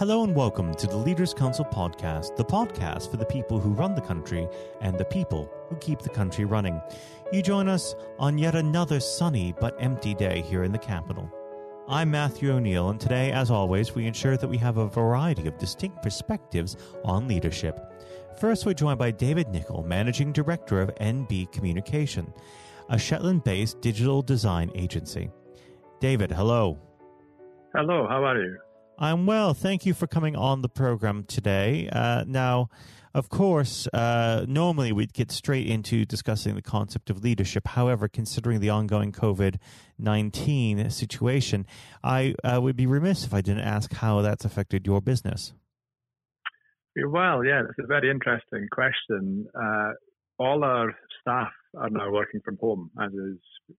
Hello and welcome to the Leaders Council podcast, the podcast for the people who run the country and the people who keep the country running. You join us on yet another sunny but empty day here in the capital. I'm Matthew O'Neill, and today, as always, we ensure that we have a variety of distinct perspectives on leadership. First, we're joined by David Nicol, Managing Director of NB Communication, a Shetland based digital design agency. David, hello. Hello, how are you? I'm well. Thank you for coming on the program today. Uh, now, of course, uh, normally we'd get straight into discussing the concept of leadership. However, considering the ongoing COVID 19 situation, I uh, would be remiss if I didn't ask how that's affected your business. Well, yeah, it's a very interesting question. Uh, all our staff are now working from home, as is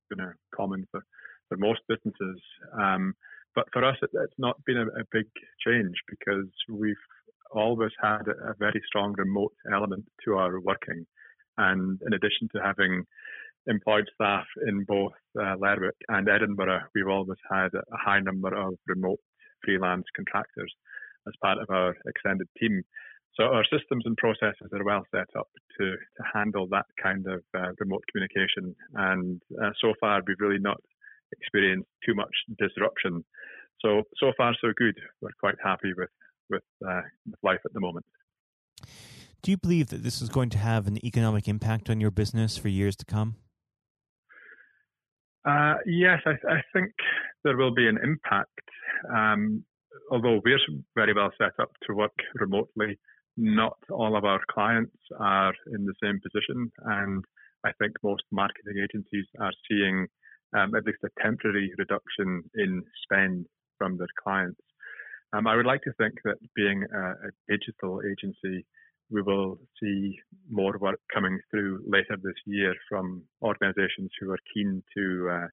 you know, common for, for most businesses. Um, but for us, it, it's not been a, a, big change because we've always had a, very strong remote element to our working. And in addition to having employed staff in both uh, Lerwick and Edinburgh, we've always had a high number of remote freelance contractors as part of our extended team. So our systems and processes are well set up to, to handle that kind of uh, remote communication. And uh, so far, we've really not experienced too much disruption. So so far so good. We're quite happy with with, uh, with life at the moment. Do you believe that this is going to have an economic impact on your business for years to come? Uh, yes, I, I, think there will be an impact. Um, although we're very well set up to work remotely, not all of our clients are in the same position. And I think most marketing agencies are seeing um, at least a temporary reduction in spend from their clients. Um, I would like to think that being a, a, digital agency, we will see more work coming through later this year from organisations who are keen to uh,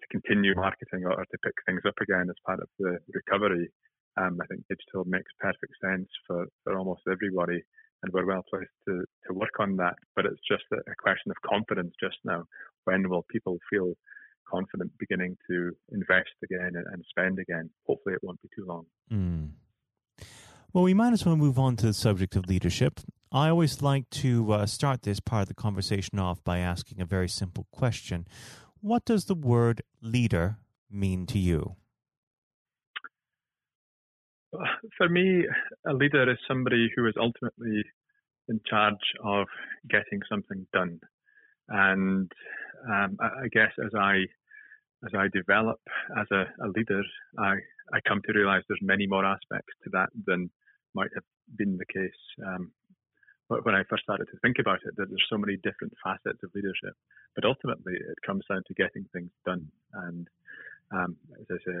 to continue marketing or to pick things up again as part of the recovery. Um, I think digital makes perfect sense for, for almost everybody, and we're well placed to, to work on that. But it's just a, a question of confidence just now. When will people feel confident beginning to invest again and, and spend again. Hopefully, it won't be too long. Mm. Well, we might as well move on to the subject of leadership. I always like to uh, start this part of the conversation off by asking a very simple question What does the word leader mean to you? For me, a leader is somebody who is ultimately in charge of getting something done. And um, I, guess as I as I develop as a, a, leader, I, I come to realize there's many more aspects to that than might have been the case um, when I first started to think about it. That there's so many different facets of leadership, but ultimately it comes down to getting things done. And um, as I say,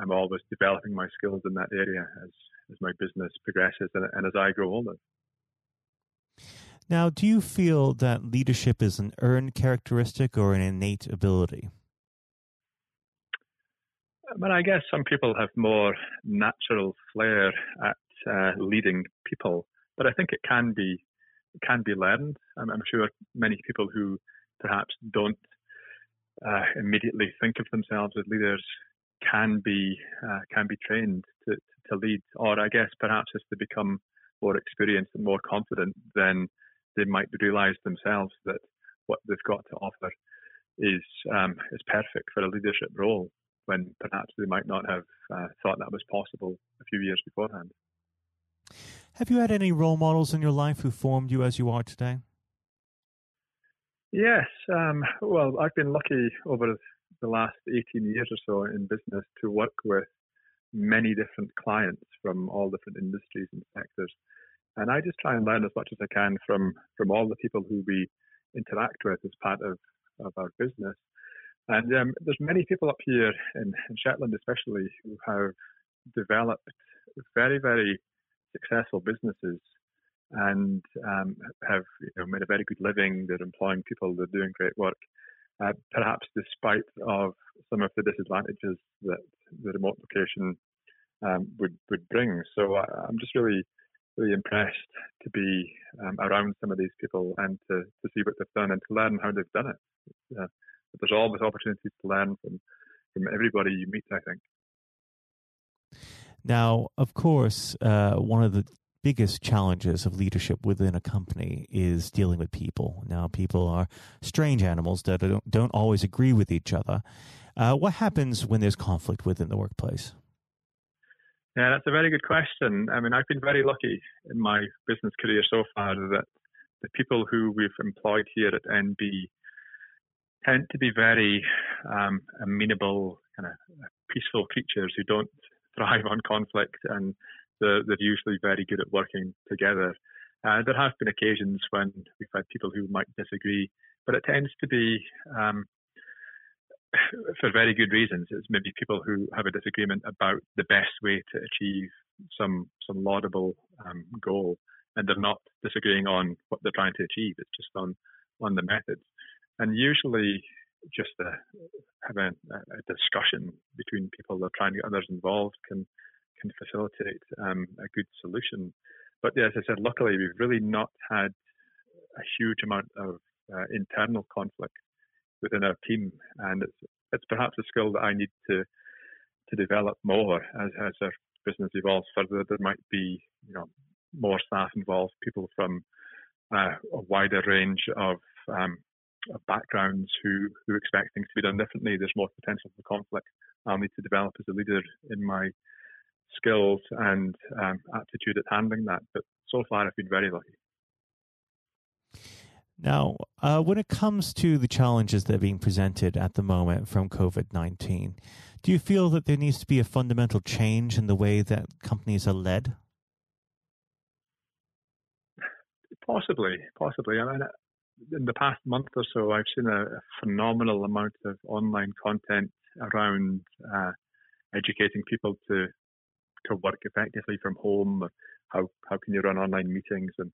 I'm always developing my skills in that area as as my business progresses and, and as I grow older. Now, do you feel that leadership is an earned characteristic or an innate ability? Well, I guess some people have more natural flair at uh, leading people, but I think it can be it can be learned. I'm, I'm sure many people who perhaps don't uh, immediately think of themselves as leaders can be uh, can be trained to, to lead, or I guess perhaps as they become more experienced and more confident, then they might realize themselves that what they've got to offer is um, is perfect for a leadership role when perhaps they might not have uh, thought that was possible a few years beforehand. Have you had any role models in your life who formed you as you are today? Yes. Um, well, I've been lucky over the last 18 years or so in business to work with many different clients from all different industries and sectors. And I just try and learn as much as I can from from all the people who we interact with as part of, of our business. And um, there's many people up here in, in, Shetland, especially, who have developed very, very successful businesses and um, have you know, made a very good living. They're employing people. They're doing great work. Uh, perhaps despite of some of the disadvantages that the remote location um, would would bring. So I, uh, I'm just really really impressed to be um, around some of these people and to, to see what they've done and to learn how they've done it. Uh, there's always opportunities to learn from from everybody you meet. I think. Now, of course, uh, one of the biggest challenges of leadership within a company is dealing with people. Now, people are strange animals that don't, don't always agree with each other. Uh, what happens when there's conflict within the workplace? Yeah, that's a very good question. I mean, I've been very lucky in my business career so far that the people who we've employed here at NB tend to be very um, amenable, kind of peaceful creatures who don't thrive on conflict, and they're, they're usually very good at working together. Uh, there have been occasions when we've had people who might disagree, but it tends to be um, for very good reasons. It's maybe people who have a disagreement about the best way to achieve some some laudable um, goal, and they're not disagreeing on what they're trying to achieve. It's just on on the methods, and usually just having a, a discussion between people that are trying to get others involved can can facilitate um, a good solution. But yeah, as I said, luckily we've really not had a huge amount of uh, internal conflict within our team, and it's it's perhaps a skill that I need to to develop more as as our business evolves further. There might be you know more staff involved, people from uh, a wider range of, um, of backgrounds who who expect things to be done differently. There's more potential for conflict. I'll need to develop as a leader in my skills and um, aptitude at handling that. But so far, I've been very lucky. Now, uh, when it comes to the challenges that are being presented at the moment from COVID 19, do you feel that there needs to be a fundamental change in the way that companies are led? Possibly, possibly. I mean, in the past month or so, I've seen a, phenomenal amount of online content around uh, educating people to to work effectively from home. How how can you run online meetings and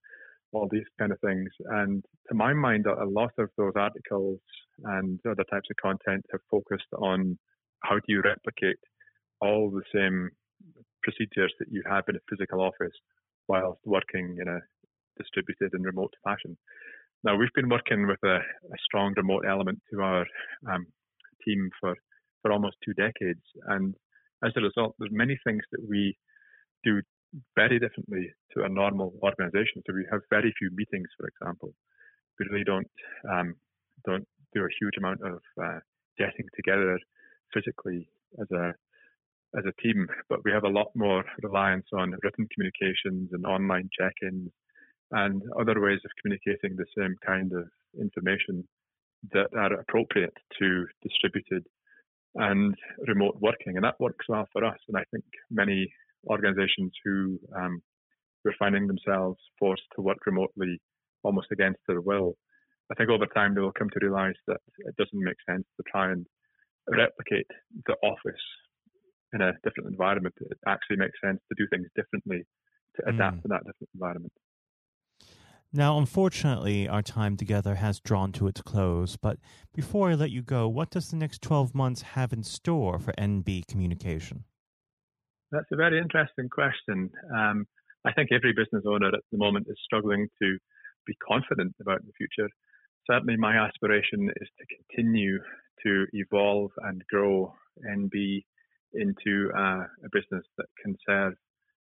all these kind of things. And to my mind, a lot of those articles and other types of content have focused on how do you replicate all the same procedures that you have in a physical office whilst working in a distributed and remote fashion. Now, we've been working with a, a strong remote element to our um, team for, for almost two decades. And as a result, there's many things that we do very differently to a normal organization. So we have very few meetings, for example. We really don't um, don't do a huge amount of uh, getting together physically as a as a team, but we have a lot more reliance on written communications and online check-ins and other ways of communicating the same kind of information that are appropriate to distributed and remote working. And that works well for us. And I think many organizations who um, were finding themselves forced to work remotely almost against their will. I think over time they will come to realize that it doesn't make sense to try and replicate the office in a different environment. It actually makes sense to do things differently to adapt mm. to that different environment. Now, unfortunately, our time together has drawn to its close, but before I let you go, what does the next 12 months have in store for NB Communication? That's a very interesting question. Um, I think every business owner at the moment is struggling to be confident about the future. Certainly, my aspiration is to continue to evolve and grow and be into uh, a business that can serve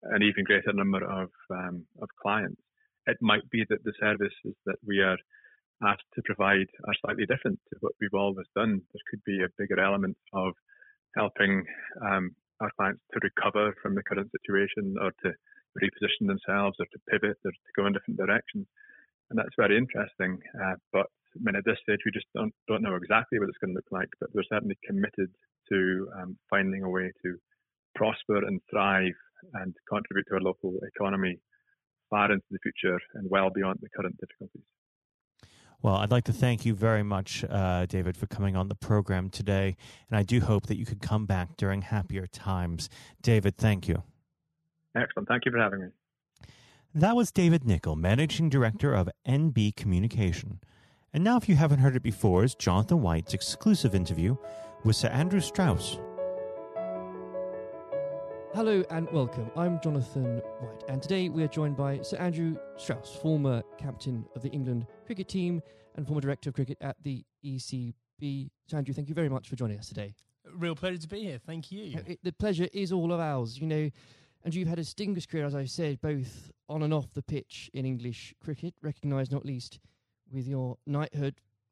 an even greater number of um, of clients. It might be that the services that we are asked to provide are slightly different to what we've always done. There could be a bigger element of helping um, our clients to recover from the current situation or to reposition themselves or to pivot or to go in different directions. And that's very interesting. Uh, but I mean, at this stage, we just don't, don't know exactly what it's going to look like, but we're certainly committed to um, finding a way to prosper and thrive and contribute to our local economy far into the future and well beyond the current difficulties. Well, I'd like to thank you very much, uh, David, for coming on the program today. And I do hope that you could come back during happier times. David, thank you. Excellent. Thank you for having me. That was David Nicol, Managing Director of NB Communication. And now, if you haven't heard it before, is Jonathan White's exclusive interview with Sir Andrew Strauss, Hello and welcome. I'm Jonathan White, and today we are joined by Sir Andrew Strauss, former captain of the England cricket team and former director of cricket at the ECB. Sir Andrew, thank you very much for joining us today. Real pleasure to be here. Thank you. Uh, it, the pleasure is all of ours. You know, And you've had a distinguished career, as I said, both on and off the pitch in English cricket, recognised not least with your knighthood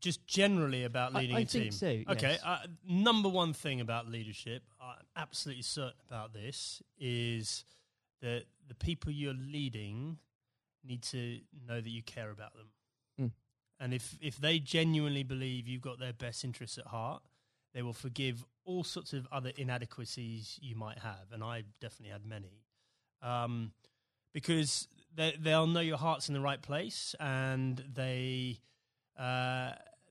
Just generally about leading I a team? think so, okay uh, number one thing about leadership i'm absolutely certain about this is that the people you're leading need to know that you care about them. Mm. and if if they genuinely believe you've got their best interests at heart they will forgive all sorts of other inadequacies you might have and i definitely had many. Um, because they, they'll know your heart's in the right place and they uh,